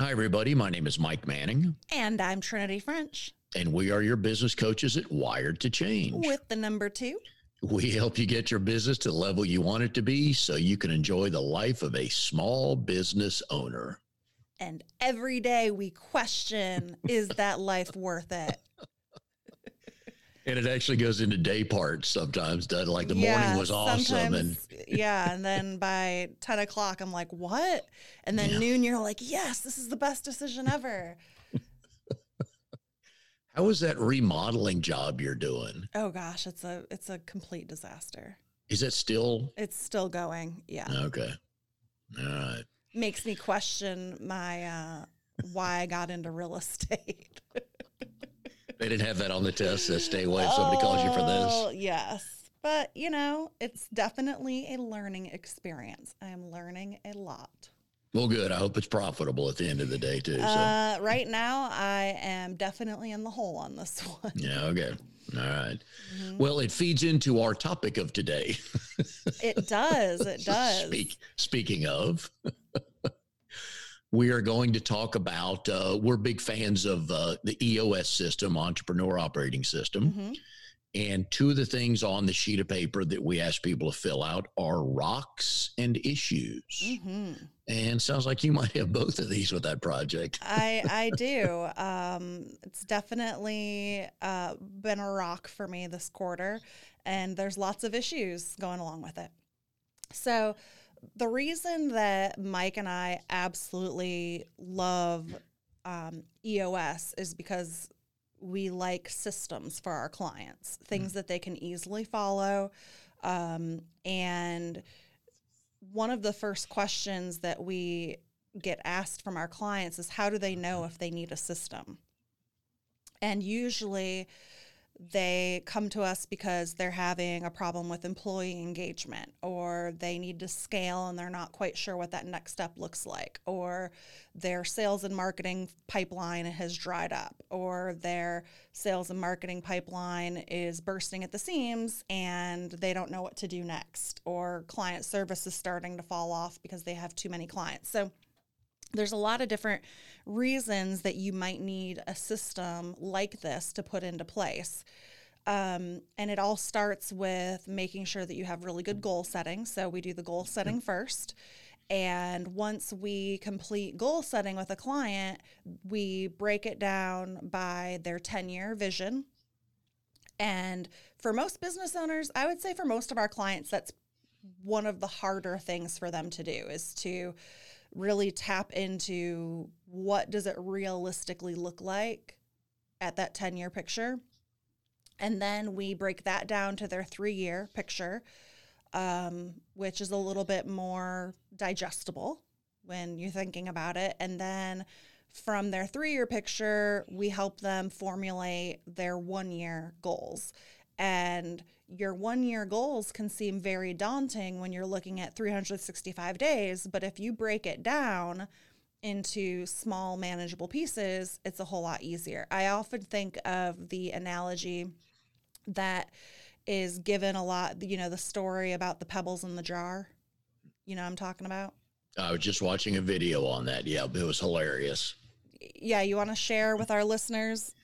Hi, everybody. My name is Mike Manning, And I'm Trinity French and we are your business coaches at Wired to Change. with the number two. We help you get your business to the level you want it to be so you can enjoy the life of a small business owner. And every day we question is that life worth it? And it actually goes into day parts sometimes. doesn't it? Like the morning was awesome. And yeah. And then by 10 o'clock, I'm like, what? And then Yeah. noon, you're like, yes, this is the best decision ever. How is that remodeling job you're doing? Oh gosh, it's a it's a complete disaster. Is it still It's still going. Yeah. okay? All right. Makes me question my uh why I got into real estate. They didn't have that on the test. That stay away if somebody calls you for this. Oh, Yes. But, you know, it's definitely a learning experience. I am learning a lot. Well, good. I hope it's profitable at the end of the day too. So Uh, right now, I am definitely in the hole on this one. yeah, okay. All right. Mhm. Well, it feeds into our topic of today. It does. It does. Speak, speaking of, we are going to talk about. Uh, we're big fans of uh, the EOS system, Entrepreneur Operating System, Mhm. and two of the things on the sheet of paper that we ask people to fill out are rocks and issues. Mhm. And sounds like you might have both of these with that project. I I do. Um, it's definitely uh, been a rock for me this quarter, and there's lots of issues going along with it. So, the reason that Mike and I absolutely love um, EOS is because we like systems for our clients, things that they can easily follow, um, and one of the first questions that we get asked from our clients is how do they know if they need a system? And usually they come to us because they're having a problem with employee engagement or they need to scale and they're not quite sure what that next step looks like or their sales and marketing pipeline has dried up or their sales and marketing pipeline is bursting at the seams and they don't know what to do next or client service is starting to fall off because they have too many clients. So there's a lot of different reasons that you might need a system like this to put into place. Um, and it all starts with making sure that you have really good goal setting. So we do the goal setting first. And once we complete goal setting with a client, we break it down by their 10 year vision. And for most business owners, I would say for most of our clients, that's one of the harder things for them to do is to really tap into what does it realistically look like at that 10 year picture. And then we break that down to their three year picture um, which is a little bit more digestible when you're thinking about it. And then from their three year picture we help them formulate their one year goals. And your one year goals can seem very daunting when you're looking at 365 days. But if you break it down into small, manageable pieces, it's a whole lot easier. I often think of the analogy that is given a lot, you know, the story about the pebbles in the jar. You know I'm talking about? I was just watching a video on that. Yeah, it was hilarious. Yeah, you want to share with our listeners?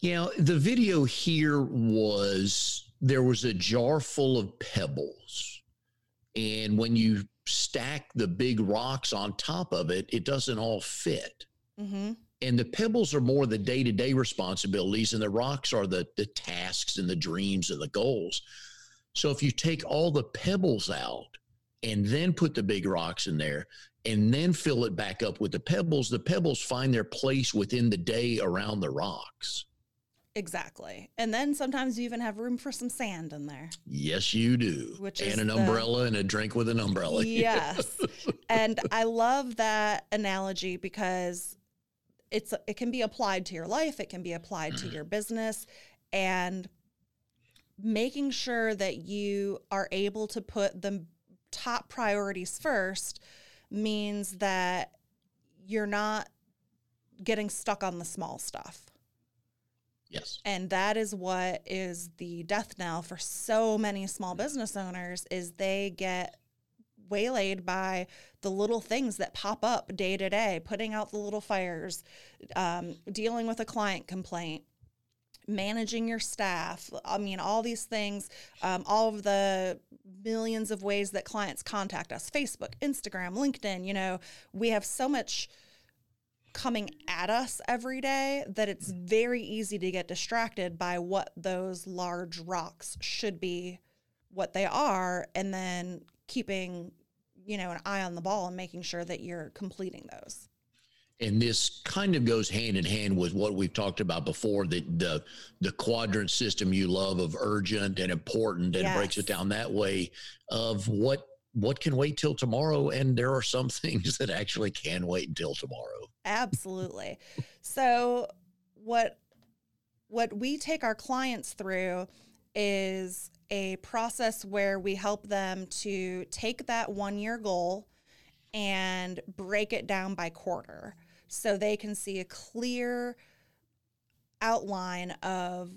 You know, the video here was there was a jar full of pebbles. And when you stack the big rocks on top of it, it doesn't all fit. Mm-hmm. And the pebbles are more the day to day responsibilities, and the rocks are the, the tasks and the dreams and the goals. So if you take all the pebbles out and then put the big rocks in there and then fill it back up with the pebbles, the pebbles find their place within the day around the rocks. Exactly. And then sometimes you even have room for some sand in there. Yes, you do. Which and an the- umbrella and a drink with an umbrella. Yes. and I love that analogy because it's it can be applied to your life, it can be applied to mm-hmm. your business and making sure that you are able to put the top priorities first means that you're not getting stuck on the small stuff. Yes. And that is what is the death knell for so many small business owners is they get waylaid by the little things that pop up day to day, putting out the little fires, um, dealing with a client complaint, managing your staff. I mean, all these things, um, all of the millions of ways that clients contact us Facebook, Instagram, LinkedIn. You know, we have so much coming at us every day that it's very easy to get distracted by what those large rocks should be, what they are, and then keeping, you know, an eye on the ball and making sure that you're completing those. And this kind of goes hand in hand with what we've talked about before the the, the quadrant system you love of urgent and important and yes. breaks it down that way of what what can wait till tomorrow? And there are some things that actually can wait until tomorrow. Absolutely. So what what we take our clients through is a process where we help them to take that one year goal and break it down by quarter. So they can see a clear outline of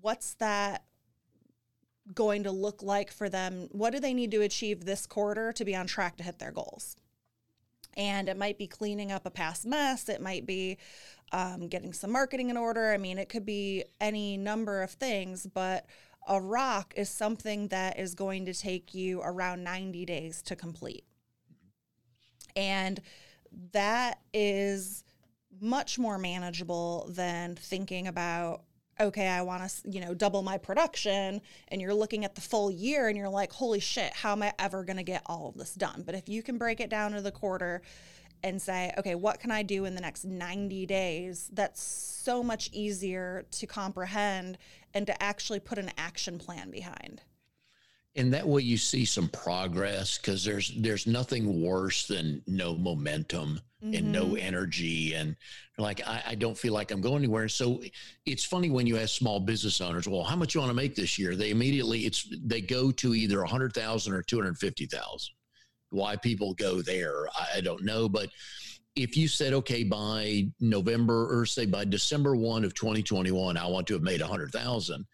what's that going to look like for them? What do they need to achieve this quarter to be on track to hit their goals? And it might be cleaning up a past mess. It might be um, getting some marketing in order. I mean, it could be any number of things, but a rock is something that is going to take you around 90 days to complete. And that is much more manageable than thinking about okay, I want to, you know, double my production and you're looking at the full year and you're like, holy shit, how am I ever going to get all of this done? But if you can break it down to the quarter and say, okay, what can I do in the next 90 days? That's so much easier to comprehend and to actually put an action plan behind and that way you see some progress because there's there's nothing worse than no momentum mm-hmm. and no mm-hmm. energy and like I, I, don't feel like i'm going anywhere so it's funny when you ask small business owners well how much you want to make this year they immediately it's they go to either 100000 or 250000 why people go there I, I don't know but if you said okay by november or say by december 1 of 2021 i want to have made 100000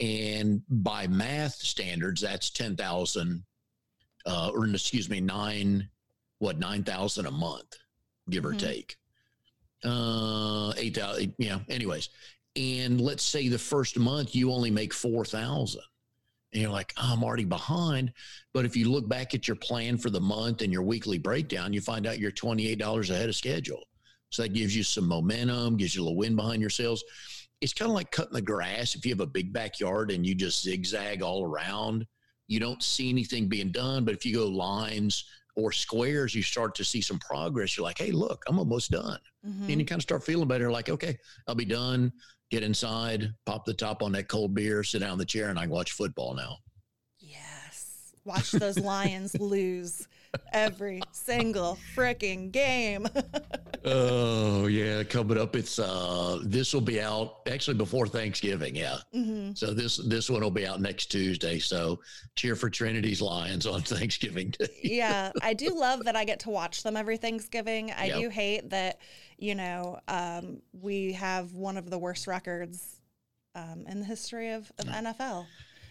and by math standards, that's 10,000, uh, or excuse me, nine, what, 9,000 a month, give mm-hmm. or take. Uh, 8,000, yeah, anyways. And let's say the first month you only make 4,000 and you're like, oh, I'm already behind. But if you look back at your plan for the month and your weekly breakdown, you find out you're $28 ahead of schedule. So that gives you some momentum, gives you a little wind behind your sails it's kind of like cutting the grass. If you have a big backyard and you just zigzag all around, you don't see anything being done. But if you go lines or squares, you start to see some progress. You're like, hey, look, I'm almost done. Mm-hmm. And you kind of start feeling better. Like, okay, I'll be done. Get inside, pop the top on that cold beer, sit down in the chair, and I can watch football now. Yes. Watch those Lions lose every single freaking game. oh yeah, coming up. It's uh this will be out actually before Thanksgiving. Yeah. Mm-hmm. So this this one will be out next Tuesday. So cheer for Trinity's Lions on Thanksgiving Day. yeah, I do love that I get to watch them every Thanksgiving. I yep. do hate that you know um, we have one of the worst records um, in the history of, of NFL.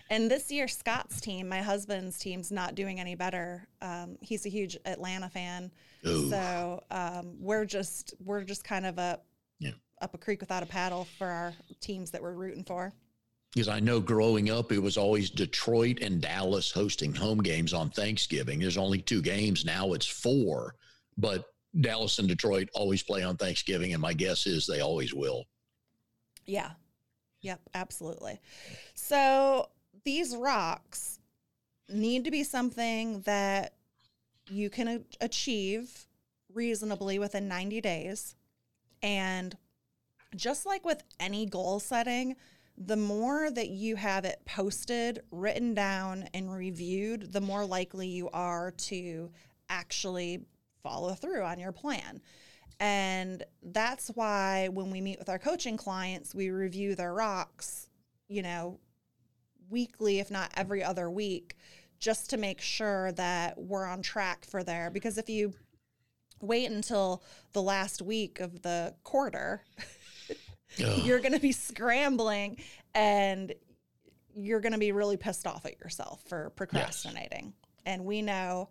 And this year, Scott's team, my husband's team's not doing any better. Um, he's a huge Atlanta fan, Ooh. so um, we're just we're just kind of up yeah. up a creek without a paddle for our teams that we're rooting for. Because I know growing up, it was always Detroit and Dallas hosting home games on Thanksgiving. There's only two games now; it's four, but Dallas and Detroit always play on Thanksgiving, and my guess is they always will. Yeah. Yep, absolutely. So these rocks need to be something that you can achieve reasonably within 90 days. And just like with any goal setting, the more that you have it posted, written down, and reviewed, the more likely you are to actually follow through on your plan. And that's why when we meet with our coaching clients, we review their rocks, you know, weekly, if not every other week, just to make sure that we're on track for there. Because if you wait until the last week of the quarter, you're going to be scrambling and you're going to be really pissed off at yourself for procrastinating. Yes. And we know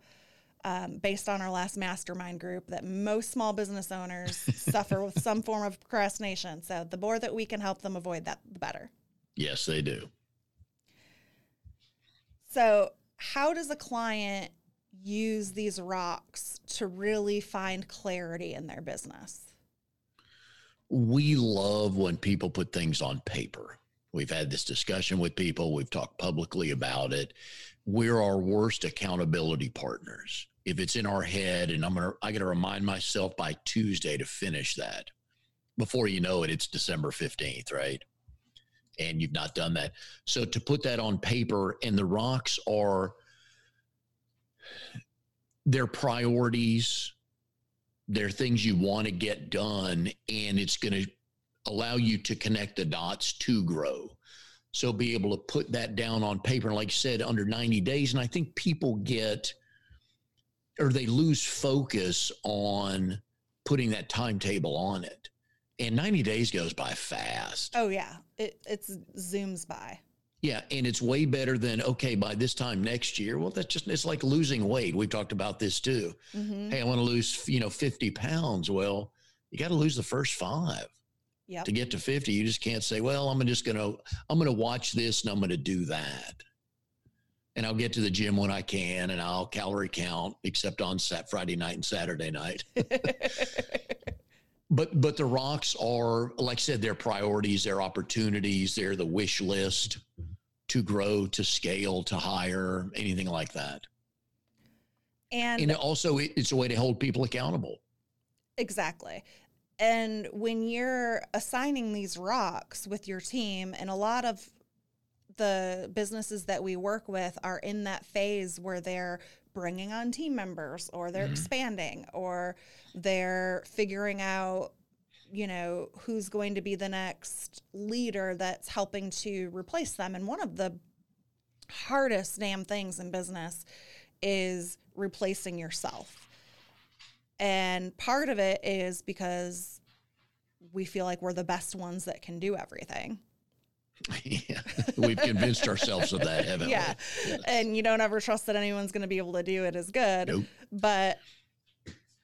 um, based on our last mastermind group, that most small business owners suffer with some form of procrastination. So the more that we can help them avoid that, the better. Yes, they do. So, how does a client use these rocks to really find clarity in their business? We love when people put things on paper. We've had this discussion with people, we've talked publicly about it. We're our worst accountability partners. If it's in our head and I'm going to I got to remind myself by Tuesday to finish that. Before you know it it's December 15th, right? And you've not done that. So to put that on paper and the rocks are their priorities, they're things you want to get done, and it's going to allow you to connect the dots to grow. So be able to put that down on paper, like I said, under 90 days. And I think people get or they lose focus on putting that timetable on it and 90 days goes by fast. Oh yeah, it it's zooms by. Yeah, and it's way better than okay by this time next year. Well, that's just it's like losing weight. We've talked about this too. Mm-hmm. Hey, I want to lose you know 50 pounds. Well, you got to lose the first five. Yeah. To get to 50, you just can't say, well, I'm just gonna I'm gonna watch this and I'm gonna do that. And I'll get to the gym when I can and I'll calorie count, except on Sat Friday night and Saturday night. but but the rocks are like i said their priorities their opportunities they're the wish list to grow to scale to hire anything like that. And, and also it's a way to hold people accountable. Exactly. And when you're assigning these rocks with your team and a lot of the businesses that we work with are in that phase where they're bringing on team members or they're mm-hmm. expanding or they're figuring out you know who's going to be the next leader that's helping to replace them and one of the hardest damn things in business is replacing yourself and part of it is because we feel like we're the best ones that can do everything yeah, we've convinced ourselves of that, haven't yeah. we? Yeah. And you don't ever trust that anyone's going to be able to do it as good. Nope. But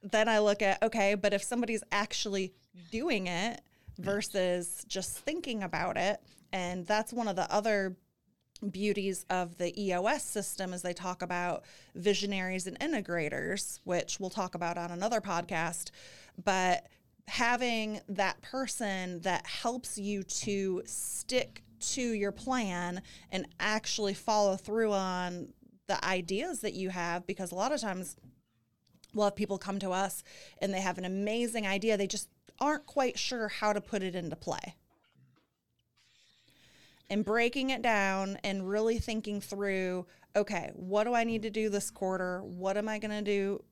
then I look at, okay, but if somebody's actually doing it versus just thinking about it, and that's one of the other beauties of the EOS system is they talk about visionaries and integrators, which we'll talk about on another podcast. But having that person that helps you to stick to your plan and actually follow through on the ideas that you have because a lot of times we'll have people come to us and they have an amazing idea they just aren't quite sure how to put it into play. And breaking it down and really thinking through okay what do i need to do this quarter? What am i going to do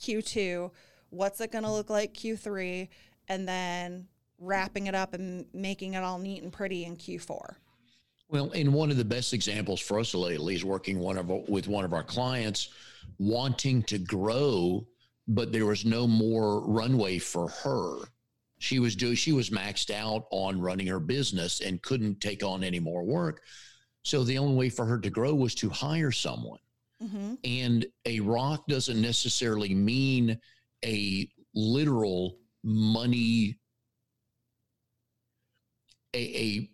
q2 what's it going to look like Q3, and then wrapping it up and making it all neat and pretty in Q4. Well, and one of the best examples for us lately is working one of with one of our clients wanting to grow, but there was no more runway for her. She was do she was maxed out on running her business and couldn't take on any more work. So the only way for her to grow was to hire someone. Mm-hmm. And a rock doesn't necessarily mean a literal money a, a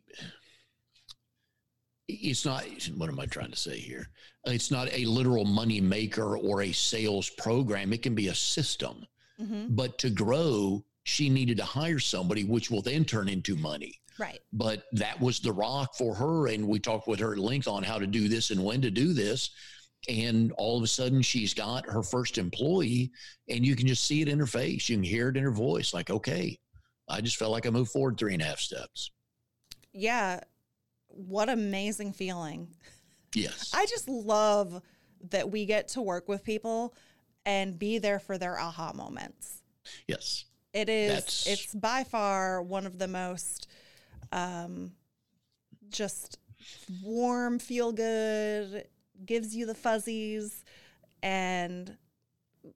it's not what am i trying to say here? It's not a literal money maker or a sales program. It can be a system. Mm-hmm. but to grow she needed to hire somebody which will then turn into money. Right. But that was the rock for her and we talked with her at length on how to do this and when to do this. And all of a sudden she's got her first employee and you can just see it in her face. You can hear it in her voice like okay i just felt like i moved forward three and a half steps. Yeah what amazing feeling. Yes. I just love that we get to work with people and be there for their aha moments. Yes. It is That's... it's by far one of the most um just warm feel good gives you the fuzzies and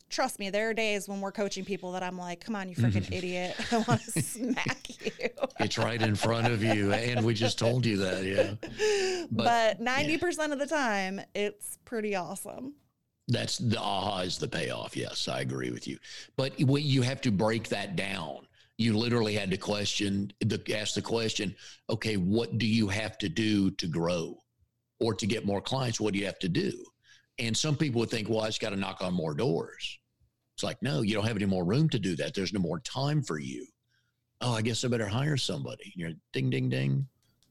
trust me, there are days when we're coaching people that I'm like, come on, you freaking idiot. I want to smack you. it's right in front of you. And we just told you that. Yeah. But, but 90% yeah. of the time, it's pretty awesome. That's the aha is the payoff. Yes, I agree with you. But you have to break that down. You literally had to question, the, ask the question, okay, what do you have to do to grow or to get more clients? What do you have to do? And some people would think, well, I just got to knock on more doors. It's like, no, you don't have any more room to do that. There's no more time for you. Oh, I guess I better hire somebody. You're ding, ding, ding.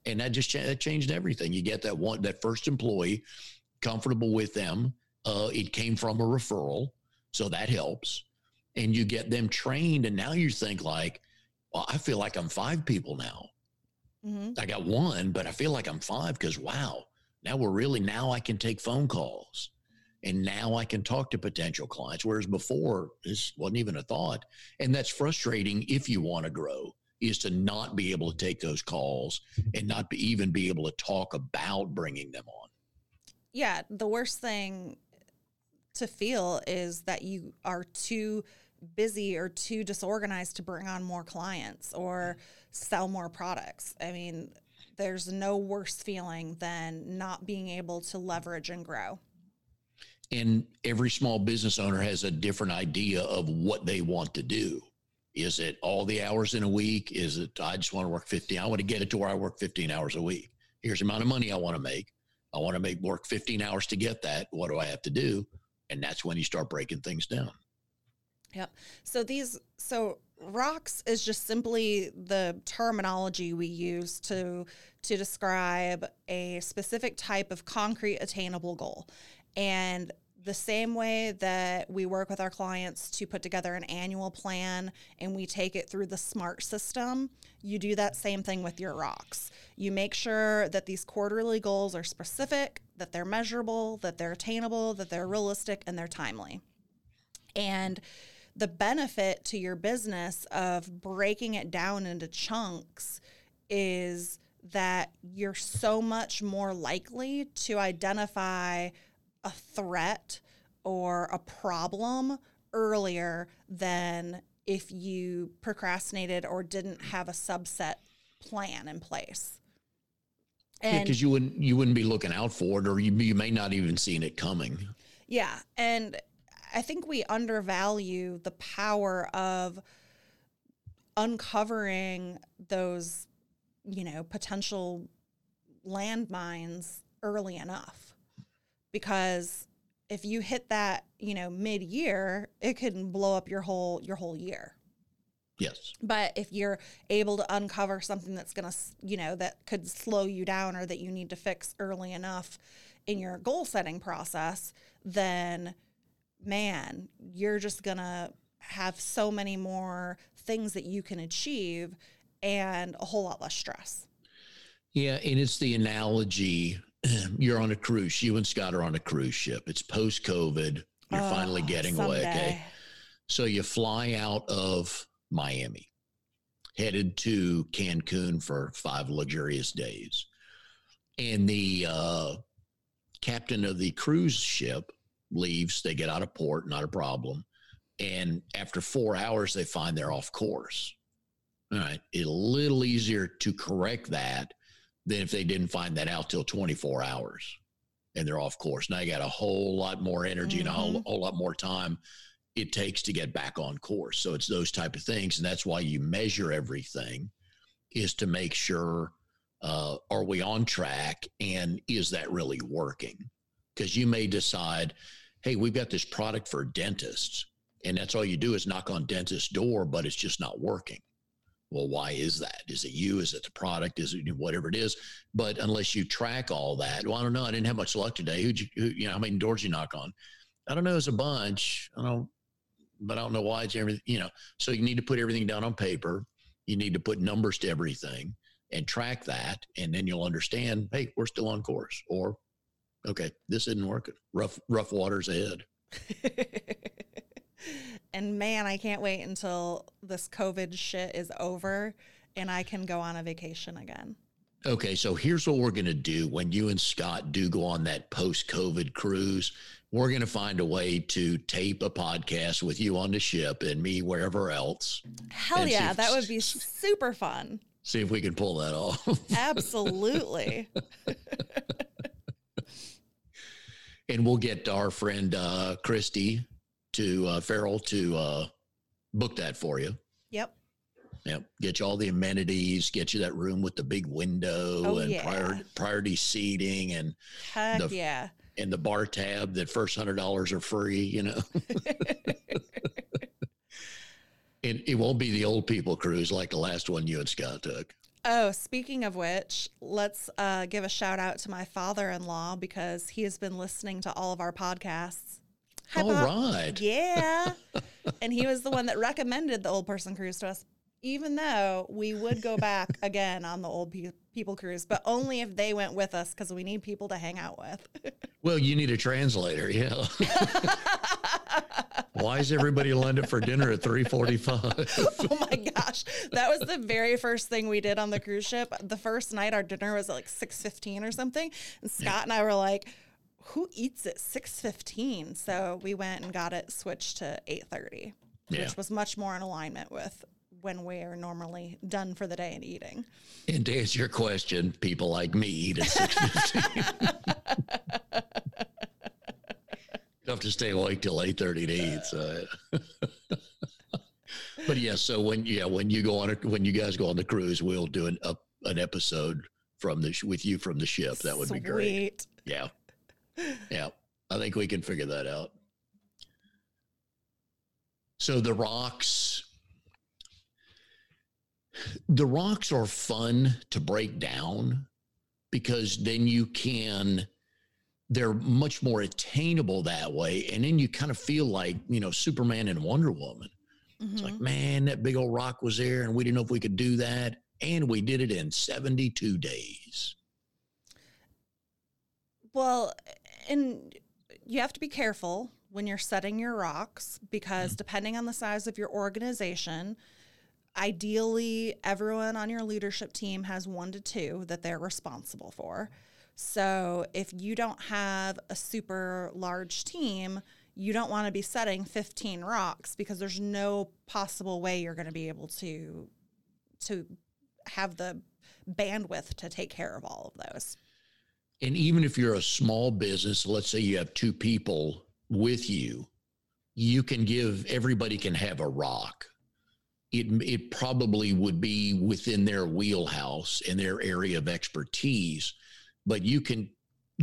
And that just that changed everything. You get that one, that first employee comfortable with them. Uh, it came from a referral. So that helps. And you get them trained. And now you think like, well, I feel like I'm five people now. Mm-hmm. I got one, but I feel like I'm five because wow, now we're really now I can take phone calls and now I can talk to potential clients. Whereas before, this wasn't even a thought. And that's frustrating if you want to grow, is to not be able to take those calls and not be, even be able to talk about bringing them on. Yeah. The worst thing to feel is that you are too busy or too disorganized to bring on more clients or sell more products. I mean, there's no worse feeling than not being able to leverage and grow and every small business owner has a different idea of what they want to do. Is it all the hours in a week? Is it I just want to work 15? I want to get it to where I work 15 hours a week. Here's the amount of money I want to make. I want to make work 15 hours to get that. What do I have to do? And that's when you start breaking things down. Yep. So these so rocks is just simply the terminology we use to to describe a specific type of concrete attainable goal. And the same way that we work with our clients to put together an annual plan and we take it through the SMART system, you do that same thing with your rocks. You make sure that these quarterly goals are specific, that they're measurable, that they're attainable, that they're realistic, and they're timely. And the benefit to your business of breaking it down into chunks is that you're so much more likely to identify a threat or a problem earlier than if you procrastinated or didn't have a subset plan in place. And because yeah, you wouldn't you wouldn't be looking out for it, or you you may not even seen it coming. Yeah, and I think we undervalue the power of uncovering those, you know, potential landmines early enough because if you hit that, you know, mid-year, it can blow up your whole your whole year. Yes. But if you're able to uncover something that's going to, you know, that could slow you down or that you need to fix early enough in your goal setting process, then man, you're just going to have so many more things that you can achieve and a whole lot less stress. Yeah, and it's the analogy you're on a cruise. You and Scott are on a cruise ship. It's post COVID. You're oh, finally getting someday. away. Okay. So you fly out of Miami, headed to Cancun for five luxurious days. And the uh, captain of the cruise ship leaves. They get out of port, not a problem. And after four hours, they find they're off course. All right. It's a little easier to correct that than if they didn't find that out till 24 hours and they're off course. Now you got a whole lot more energy mm-hmm. and a whole, mm-hmm. whole lot more time it takes to get back on course. So it's those type of things. And that's why you measure everything is to make sure, uh, are we on track and is that really working? Because you may decide, hey, we've got this product for dentists and that's all you do is knock on dentist's door, but it's just not working well, why is that? Is it you? Is it the product? Is it whatever it is? But unless you track all that, well, I don't know. I didn't have much luck today. Who'd you, who, you know, how many doors you knock on? I don't know. It's a bunch. I don't, but I don't know why it's everything, you know. So you need to put everything down on paper. You need to put numbers to everything and track that. And then you'll understand, hey, we're still on course. Or, okay, this isn't working. Rough, rough waters ahead. And man, I can't wait until this COVID shit is over and I can go on a vacation again. Okay, so here's what we're going to do when you and Scott do go on that post COVID cruise. We're going to find a way to tape a podcast with you on the ship and me wherever else. Hell yeah, if, that would be super fun. See if we can pull that off. Absolutely. and we'll get our friend uh, Christy to uh, Farrell to uh, book that for you. Yep. Yep. Get you all the amenities, get you that room with the big window Oh, and yeah. prior, priority seating and Heck The- yeah. and the bar tab that first hundred dollars are free, you know. it, it won't be the old people cruise like the last one you and Scott took. Oh, speaking of which, let's uh, give a shout out to my father in law because he has been listening to all of our podcasts. Hi, All right. Yeah. and he was the one that recommended the old person cruise to us, even though we would go back again on the old pe- people cruise, but only if they went with us because we need people to hang out with. Well, you need a translator, yeah. Why is everybody lined up for dinner at 345? oh my gosh. That was the very first thing we did on the cruise ship. The first night our dinner was at like 6:15 or something. And Scott and I were like, who eats at 6:15? So we went and got it switched to 8:30, Yeah. which was much more in alignment with when we are normally done for the day and eating. And to answer your question, people like me eat at 615. have to stay awake till 8.30 to eat. So. but yeah, so when yeah when you go on a, when you guys go on the cruise, we'll do an up an episode from the sh- with you from the ship. That would be great. Yeah. Yeah. I think we can figure that out. So the rocks the rocks are fun to break down because then you can they're much more attainable that way and then you kind of feel like, you know, Superman and Wonder Woman. It's like, Mhm. man, that big old rock was there and we didn't know if we could do that and we did it in 72 days. Well, and you have to be careful when you're setting your rocks because mm-hmm. depending on the size of your organization, ideally everyone on your leadership team has one to two that they're responsible for. So if you don't have a super large team, you don't want to be setting 15 rocks because there's no possible way you're going to be able to to have the bandwidth to take care of all of those. And even if you're a small business, let's say you have two people with you, you can give everybody can have a rock. It it probably would be within their wheelhouse and their area of expertise, but you can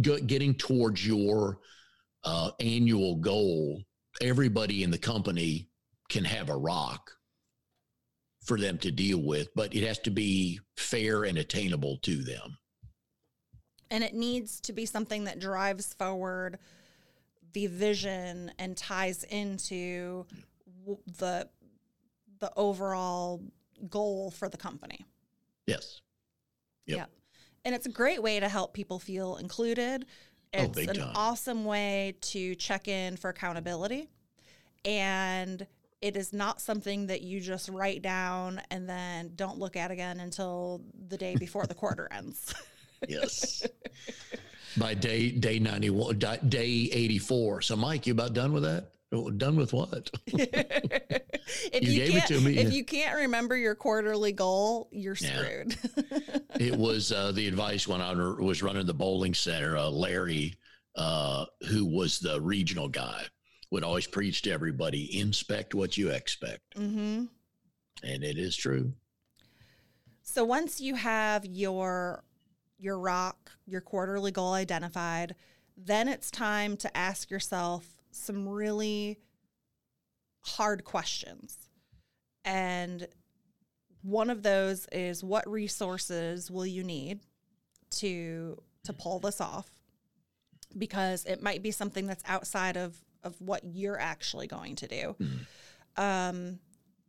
go, getting towards your uh, annual goal. Everybody in the company can have a rock for them to deal with, but it has to be fair and attainable to them. And it needs to be something that drives forward the vision and ties into the the overall goal for the company. Yes. Yep. And it's a great way to help people feel included. Oh, It's big an time. awesome way to check in for accountability. And it is not something that you just write down and then don't look at again until the day before the quarter ends. Yes. By day day ninety one, day eighty four. So, Mike, you about done with that? Done with what? if You you, gave it can't, to me, if you can't remember your quarterly goal, you're Yeah. screwed. it was uh, the advice when I was running the bowling center. Uh, Larry, uh, who was the regional guy, would always preach to everybody: inspect what you expect, hmm and it is true. So once you have your your rock, your quarterly goal identified, then it's time to ask yourself some really hard questions. And one of those is what resources will you need to to pull this off? Because it might be something that's outside of of what you're actually going to do. Um,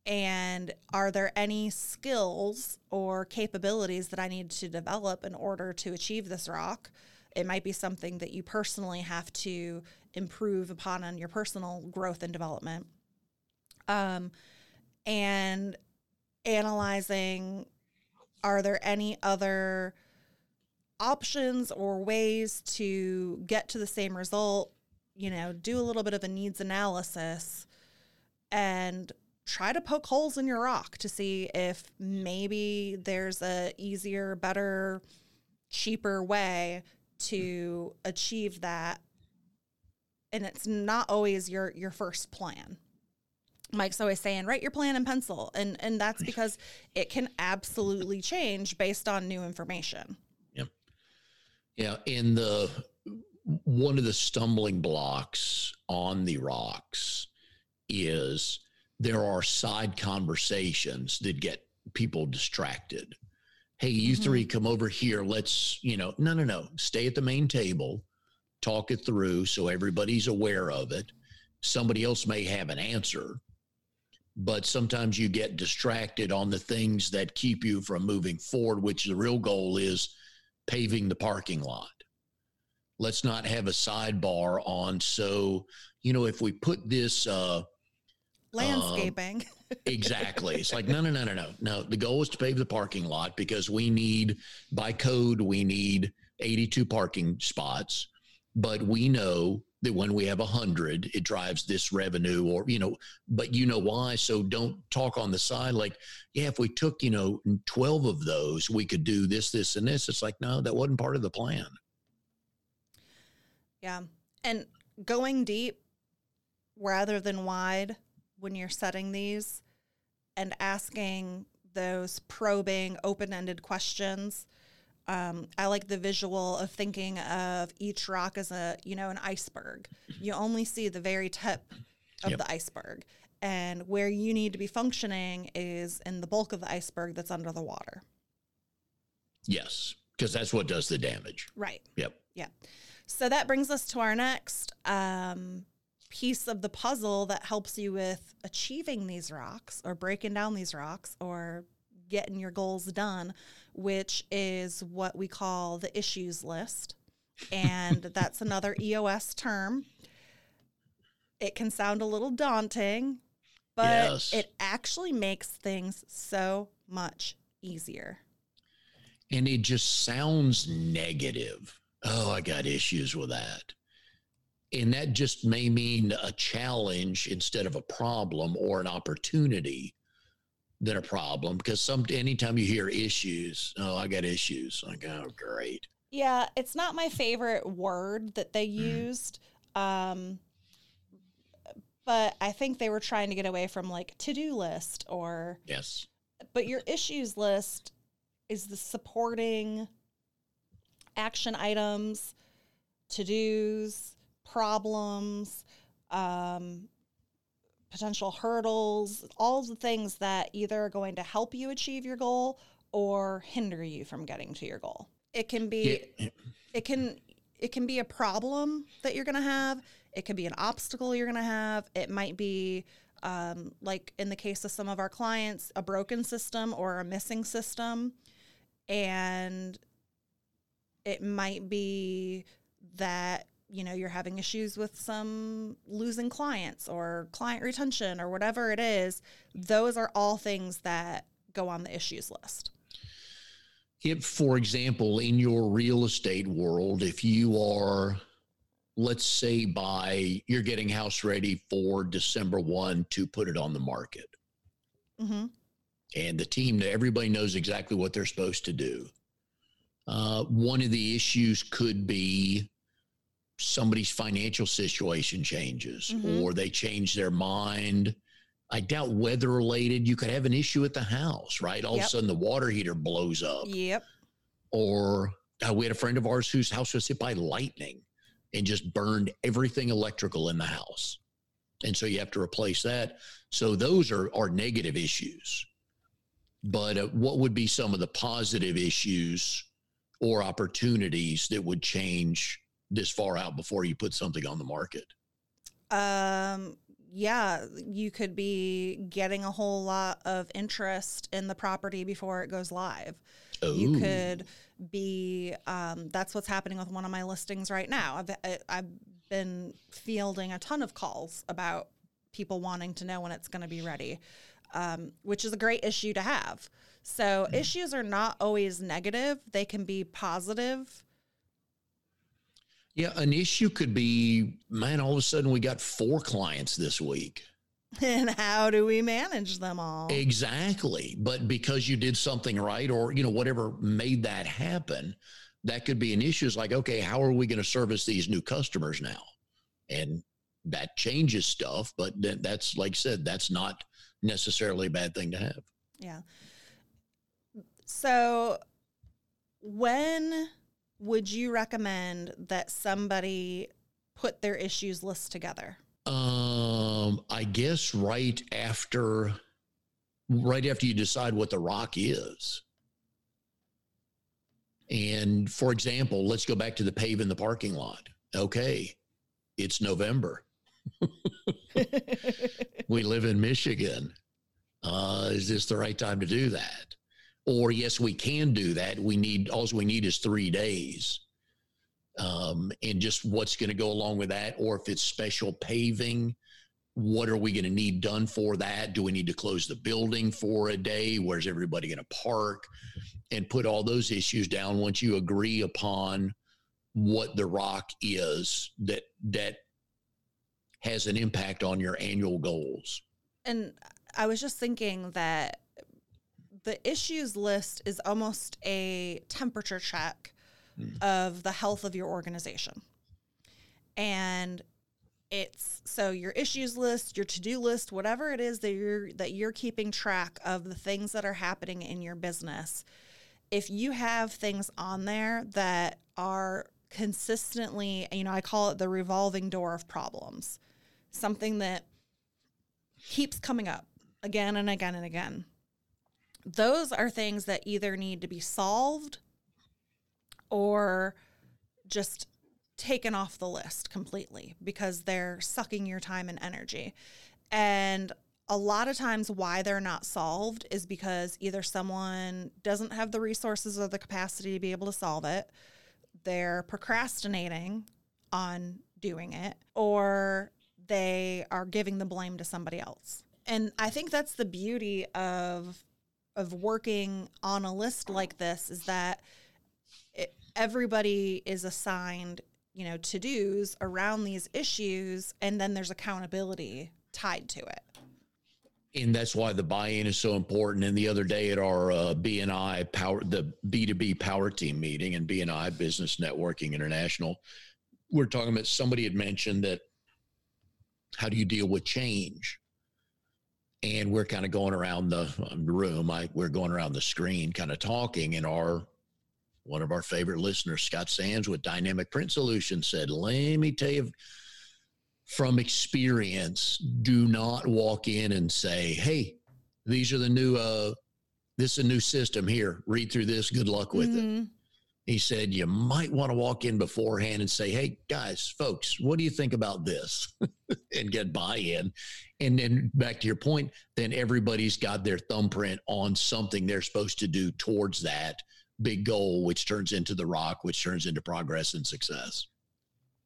and are there any skills or capabilities that I need to develop in order to achieve this rock? It might be something that you personally have to improve upon on your personal growth and development. Um, and analyzing are there any other options or ways to get to the same result? You know, do a little bit of a needs analysis and try to poke holes in your rock to see if maybe there's a easier, better, cheaper way to achieve that and it's not always your your first plan. Mike's always saying, write your plan in pencil. And and that's because it can absolutely change based on new information. Yeah. Yeah. And the one of the stumbling blocks on the rocks is there are side conversations that get people distracted. Hey, you mm-hmm. three come over here. Let's, you know, no, no, no. Stay at the main table, talk it through so everybody's aware of it. Somebody else may have an answer but sometimes you get distracted on the things that keep you from moving forward, which the real goal is paving the parking lot. Let's not have a sidebar on. So, you know, if we put this uh, landscaping. Uh, exactly. It's like, no, no, no, no, no. No, the goal is to pave the parking lot because we need, by code, we need 82 parking spots. But we know that when we have a hundred, it drives this revenue or, you know, but you know why. So don't talk on the side like, yeah, if we took, you know, 12 of those, we could do this, this, and this. It's like, no, that wasn't part of the plan. Yeah. And going deep rather than wide when you're setting these and asking those probing, open ended questions um, I like the visual of thinking of each rock as a, you know, an iceberg. You only see the very tip of yep. the iceberg. And where you need to be functioning is in the bulk of the iceberg that's under the water. Yes, because that's what does the damage. Right. Yep. Yeah. So that brings us to our next um, piece of the puzzle that helps you with achieving these rocks or breaking down these rocks or getting your goals done, which is what we call the issues list. And that's another EOS term. It can sound a little daunting, but yes. it actually makes things so much easier. And it just sounds negative. Oh, I got issues with that. And that just may mean a challenge instead of a problem or an opportunity than a problem because some anytime you hear issues, oh, I got issues. Like, oh, great. Yeah, it's not my favorite word that they mm-hmm. used. Um, but I think they were trying to get away from like to do list or yes. But your issues list is the supporting action items, to dos, problems, um, potential hurdles, all the things that either are going to help you achieve your goal or hinder you from getting to your goal. It can be yeah. it can it can be a problem that you're going to have. It could be an obstacle you're going to have. It might be um, like in the case of some of our clients, a broken system or a missing system. And it might be that you know you're having issues with some losing clients or client retention or whatever it is those are all things that go on the issues list. If for example in your real estate world if you are let's say by you're getting house ready for december 1 to put it on the market. Mm-hmm. and the team everybody knows exactly what they're supposed to do. Uh, one of the issues could be somebody's financial situation changes mm-hmm. or they change their mind. I doubt weather related. You could have an issue at the house, right? All yep. of a sudden the water heater blows up. Yep. Or uh, we had a friend of ours whose house was hit by lightning and just burned everything electrical in the house. And so you have to replace that. So those are, are negative issues. But uh, what would be some of the positive issues or opportunities that would change this far out before you put something on the market? Um, yeah, you could be getting a whole lot of interest in the property before it goes live. Ooh. You could be, um, that's what's happening with one of my listings right now. I've, I've been fielding a ton of calls about people wanting to know when it's going to be ready, um, which is a great issue to have. So, mm. issues are not always negative, they can be positive yeah, an issue could be, man, all of a sudden we got four clients this week. And how do we manage them all? Exactly. But because you did something right or, you know, whatever made that happen, that could be an issue. It's like, okay, how are we going to service these new customers now? and that changes stuff. But that's like I said, that's not necessarily a bad thing to have. Yeah. So, when would you recommend that somebody put their issues list together? Um, I guess right after, right after you decide what the rock is. And for example, let's go back to the pave in the parking lot. Okay, it's November. we live in Michigan. Uh, is this the right time to do that? Or yes, we can do that. We need all we need is three days um, and just what's going to go along with that, or if it's special paving, what are we going to need done for that? Do we need to close the building for a day? Where's everybody going to park? And put all those issues down once you agree upon what the rock is that that has an impact on your annual goals. And I was just thinking that the issues list is almost a temperature check mm. of the health of your organization. And it's so your issues list, your to-do list, whatever it is that you're that you're keeping track of the things that are happening in your business. If you have things on there that are consistently, you know, I call it the revolving door of problems. Something that keeps coming up again and again and again. Those are things that either need to be solved or just taken off the list completely because they're sucking your time and energy. And a lot of times, why they're not solved is because either someone doesn't have the resources or the capacity to be able to solve it, they're procrastinating on doing it, or they are giving the blame to somebody else. And I think that's the beauty of of working on a list like this is that everybody is assigned, you know, to dos around these issues, and then there's accountability tied to it. And that's why the buy-in is so important. And the other day at our uh, BNI power, the B2B power team meeting and BNI Business Networking International, we're talking about somebody had mentioned that how do you deal with change? And we're kind of going around the room. I, we're going around the screen, kind of talking, and our one of our favorite listeners, Scott Sands with Dynamic Print Solutions, said, Let me tell you from experience, do not walk in and say, Hey, these are the new, uh, this is a new system here. Read through this. Good luck with mm-hmm. it. He said, You might want to walk in beforehand and say, Hey, guys, folks, what do you think about this? and get buy in. And then back to your point, then everybody's got their thumbprint on something they're supposed to do towards that big goal, which turns into the rock, which turns into progress and success.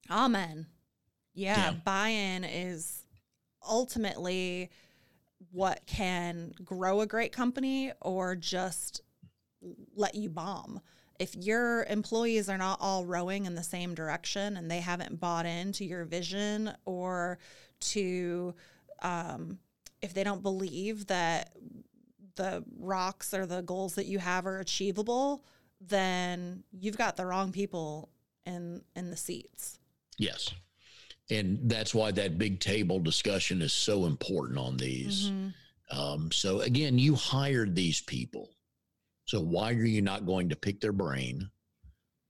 Amen. Yeah, yeah. buy in is ultimately what can grow a great company or just let you bomb. If your employees are not all rowing in the same direction and they haven't bought into your vision or to, um, if they don't believe that the rocks or the goals that you have are achievable, then you've got the wrong people in in the seats. Yes. And that's why that big table discussion is so important on these. Mm-hmm. Um, so again, you hired these people. So why are you not going to pick their brain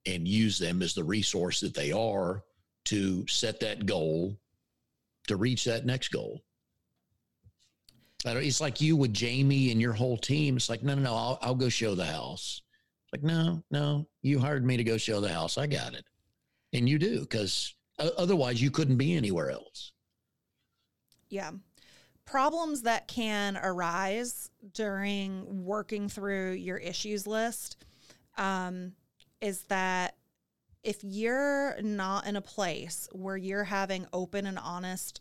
and use them as the resource that they are to set that goal to reach that next goal? It's like you with Jamie and your whole team. It's like, no, no, no, I'll, I'll go show the house. Like, no, no, you hired me to go show the house. I got it. And you do, because otherwise you couldn't be anywhere else. Yeah. Problems that can arise during working through your issues list um, is that if you're not in a place where you're having open and honest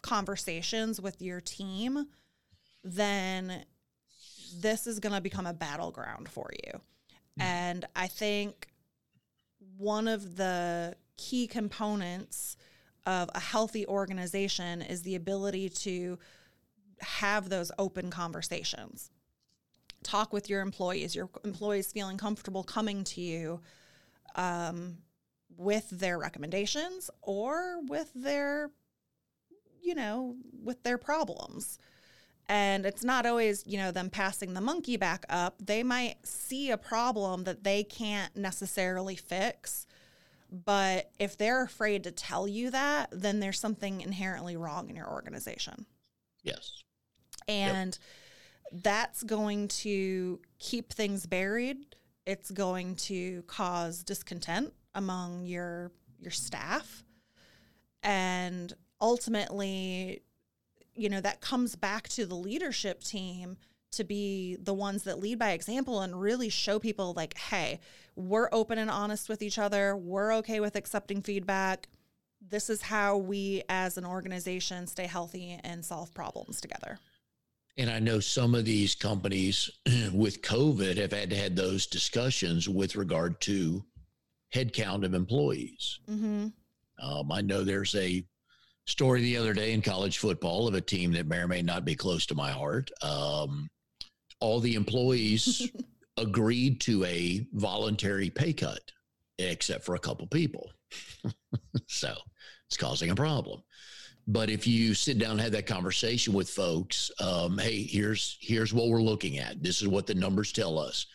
conversations with your team, then this is going to become a battleground for you. Mm. And I think one of the key components of a healthy organization is the ability to have those open conversations. Talk with your employees, your employees feeling comfortable coming to you um, with their recommendations or with their, you know, with their problems. And it's not always, you know, them passing the monkey back up. They might see a problem that they can't necessarily fix. But if they're afraid to tell you that, then there's something inherently wrong in your organization. Yes. And yep. that's going to keep things buried. It's going to cause discontent among your your staff. And ultimately, you know, that comes back to the leadership team to be the ones that lead by example and really show people like, hey, we're open and honest with each other. We're okay with accepting feedback. This is how we as an organization stay healthy and solve problems together. And I know some of these companies with COVID have had to had those discussions with regard to headcount of employees. Mm-hmm. Um, I know there's a story the other day in college football of a team that may or may not be close to my heart. Um, all the employees agreed to a voluntary pay cut, except for a couple people. so it's causing a problem. But if you sit down and have that conversation with folks, um, hey, here's here's what we're looking at. This is what the numbers tell us.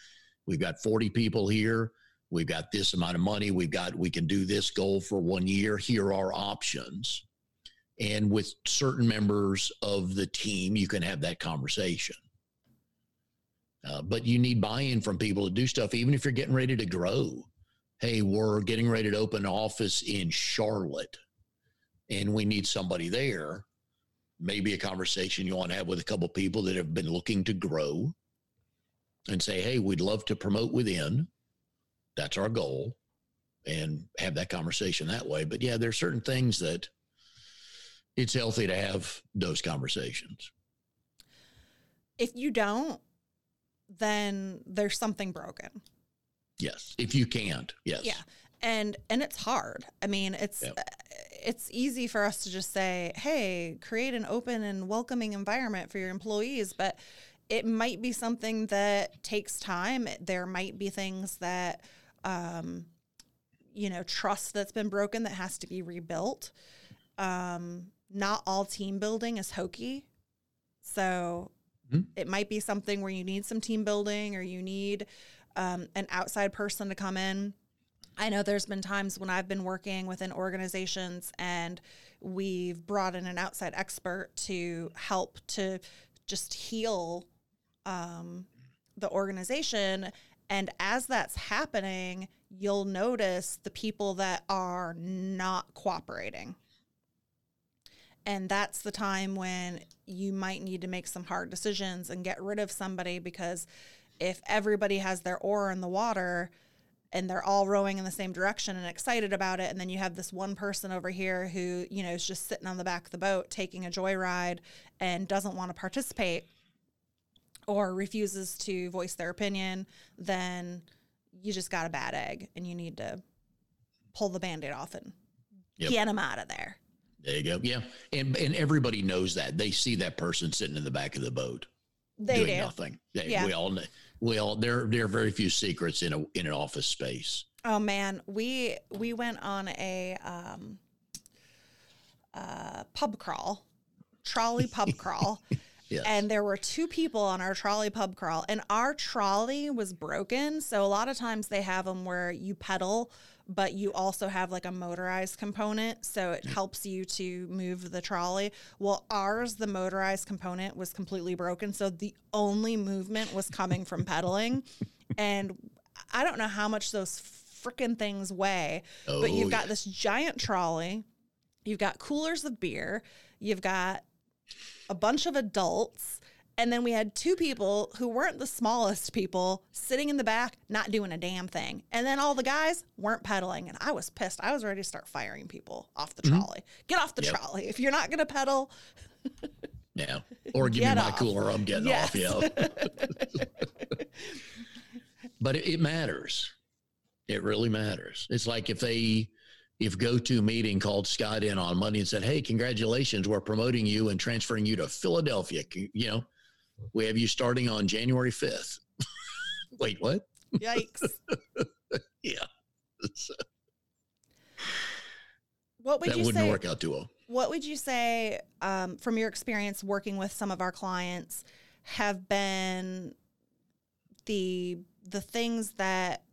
We've got 40 people here. We've got this amount of money. We've got we can do this goal for one year. Here are options. And with certain members of the team, you can have that conversation. Uh, but you need buy-in from people to do stuff, even if you're getting ready to grow. Hey, we're getting ready to open an office in Charlotte and we need somebody there, maybe a conversation you want to have with a couple people that have been looking to grow and say, hey, we'd love to promote within. That's our goal. And have that conversation that way. But yeah, there are certain things that it's healthy to have those conversations. If you don't, then there's something broken. Yes. If you can't, yes. Yeah. And and it's hard. I mean, it's yep it's easy for us to just say, hey, create an open and welcoming environment for your employees, but it might be something that takes time. There might be things that, um, you know, trust that's been broken that has to be rebuilt. Um, not all team building is hokey. So mm-hmm. it might be something where you need some team building or you need um, an outside person to come in I know there's been times when I've been working within organizations and we've brought in an outside expert to help to just heal um, the organization. And as that's happening, you'll notice the people that are not cooperating. And that's the time when you might need to make some hard decisions and get rid of somebody because if everybody has their oar in the water, and they're all rowing in the same direction and excited about it and then you have this one person over here who you know is just sitting on the back of the boat taking a joyride and doesn't want to participate or refuses to voice their opinion then you just got a bad egg and you need to pull the band-aid off and yep. get them out of there there you go yeah and and everybody knows that they see that person sitting in the back of the boat they doing do. nothing they, yeah. we all know well, there there are very few secrets in a in an office space. Oh man, we we went on a um, uh, pub crawl, trolley pub crawl. Yes. And there were two people on our trolley pub crawl, and our trolley was broken. So a lot of times they have them where you pedal but you also have like a motorized component. So it helps you to move the trolley. Well, ours, the motorized component was completely broken. So the only movement was coming from pedaling. And I don't know how much those freaking things weigh, oh, but you've got yeah. this giant trolley, you've got coolers of beer, you've got a bunch of adults and then we had two people who weren't the smallest people sitting in the back, not doing a damn thing. And then all the guys weren't pedaling. And I was pissed. I was ready to start firing people off the mm-hmm. trolley. Get off the yep. trolley. If you're not going to pedal, yeah. Or give me my off. cooler. I'm getting yes. off. Yeah. but it, it matters. It really matters. It's like if they, if go to GoToMeeting called Scott in on Monday and said, "Hey, congratulations, we're promoting you and transferring you to Philadelphia," you know, we have you starting on January 5th. Wait, what? Yikes. yeah. What would that you wouldn't say? work out too well. What would you say um, from your experience working with some of our clients have been the the things that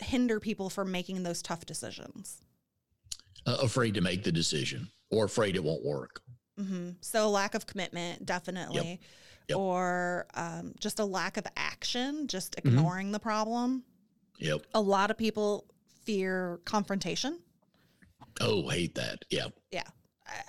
hinder people from making those tough decisions? Uh, afraid to make the decision or afraid it won't work. Hmm So lack of commitment, definitely, Yep. or um, just a lack of action, just Mm-hmm. ignoring the problem. Yep. A lot of people fear confrontation. Oh, hate that. Yeah. Yeah,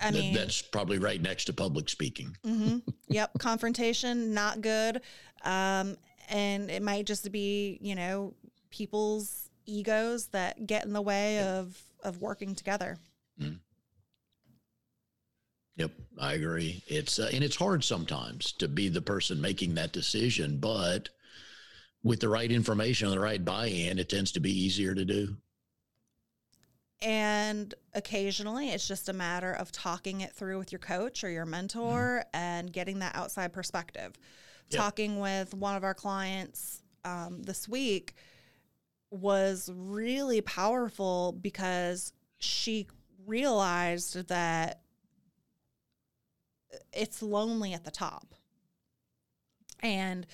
I, mean, that's probably right next to public speaking. hmm yep, confrontation not good, um, and it might just be you know people's egos that get in the way of of working together. Yep, I agree. It's uh, and it's hard sometimes to be the person making that decision, but with the right information and the right buy-in, it tends to be easier to do. And occasionally it's just a matter of talking it through with your coach or your mentor and getting that outside perspective. Yep. Talking with one of our clients um, this week was really powerful because she realized that it's lonely at the top. And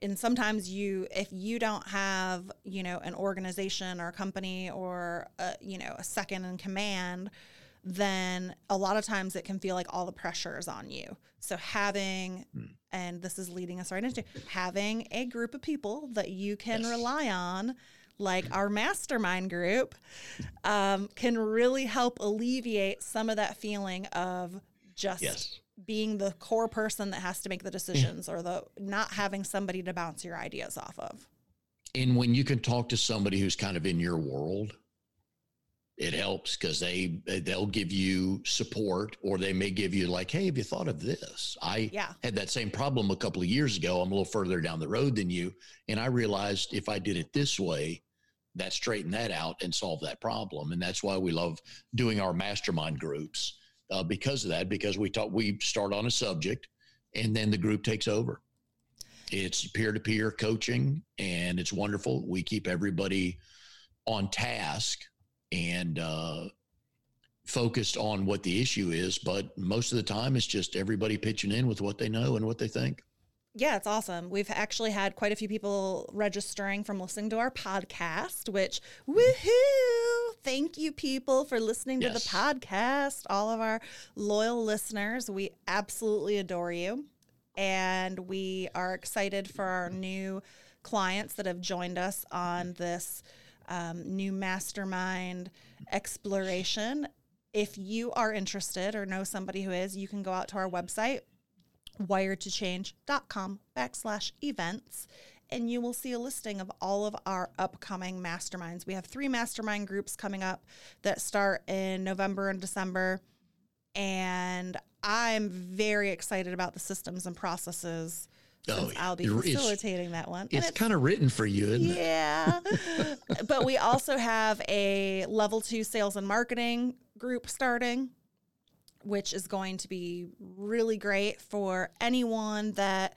and sometimes you if you don't have you know an organization or a company or a, you know a second in command then a lot of times it can feel like all the pressure is on you so having and this is leading us right into having a group of people that you can Yes. rely on like our mastermind group um, can really help alleviate some of that feeling of just Yes. being the core person that has to make the mm. decisions or the not having somebody to bounce your ideas off of. And when you can talk to somebody who's kind of in your world, it helps because they they'll give you support or they may give you like, hey, have you thought of this? I Yeah. had that same problem a couple of years ago. I'm a little further down the road than you, and I realized if I did it this way, that straighten that out and solve that problem. And that's why we love doing our mastermind groups uh, because of that. Because we talk, we start on a subject, and then the group takes over. It's peer to peer coaching, and it's wonderful. We keep everybody on task and uh, focused on what the issue is. But most of the time, it's just everybody pitching in with what they know and what they think. Yeah, it's awesome. We've actually had quite a few people registering from listening to our podcast, which woohoo! Thank you, people, for listening to the podcast. All of our loyal listeners, we absolutely adore you. And we are excited for our new clients that have joined us on this um, new mastermind exploration. If you are interested or know somebody who is, you can go out to our website, wired2change.com backslash events and you will see a listing of all of our upcoming masterminds. We have three mastermind groups coming up that start in November and December. And I'm very excited about the systems and processes Oh. I'll be facilitating that one. And It's kind of written for you, isn't it? yeah. but we also have a level two sales and marketing group starting, which is going to be really great for anyone that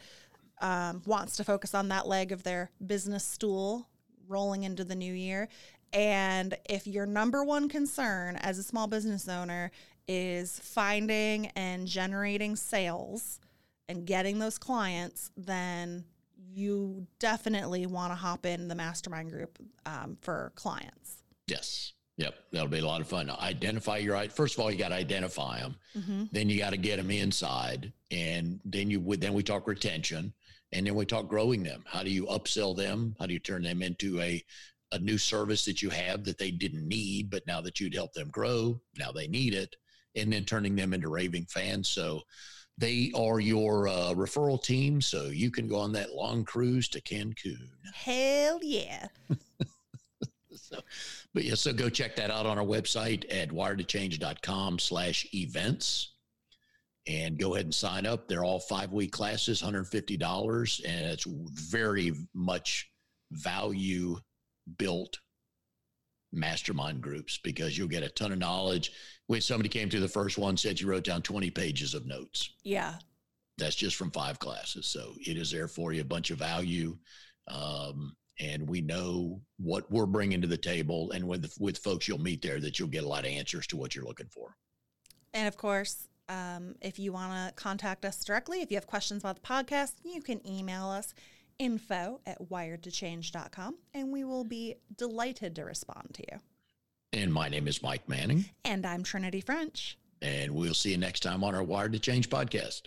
um, wants to focus on that leg of their business stool rolling into the new year. And if your number one concern as a small business owner is finding and generating sales and getting those clients, then you definitely want to hop in the mastermind group um, for clients. Yes. Yep. That'll be a lot of fun. Identify your. First of all, you got to identify them. Then you got to get them inside, and then you would. Then we talk retention, and then we talk growing them. How do you upsell them? How do you turn them into a a new service that you have that they didn't need, but now that you'd help them grow, now they need it, and then turning them into raving fans. So they are your uh, referral team. So you can go on that long cruise to Cancun. Hell yeah. So, but yeah, so go check that out on our website at wired2change.com slash events and go ahead and sign up. They're all five week classes, $150. And it's very much value built mastermind groups because you'll get a ton of knowledge. When somebody came through the first one, said you wrote down 20 pages of notes. Yeah. That's just from five classes. So it is there for you, a bunch of value. Um, and we know what we're bringing to the table. And with with folks you'll meet there, that you'll get a lot of answers to what you're looking for. And of course, um, if you want to contact us directly, if you have questions about the podcast, you can email us info at wired2change.com and we will be delighted to respond to you. And my name is Mike Manning. And I'm Trinity French. And we'll see you next time on our Wired2Change podcast.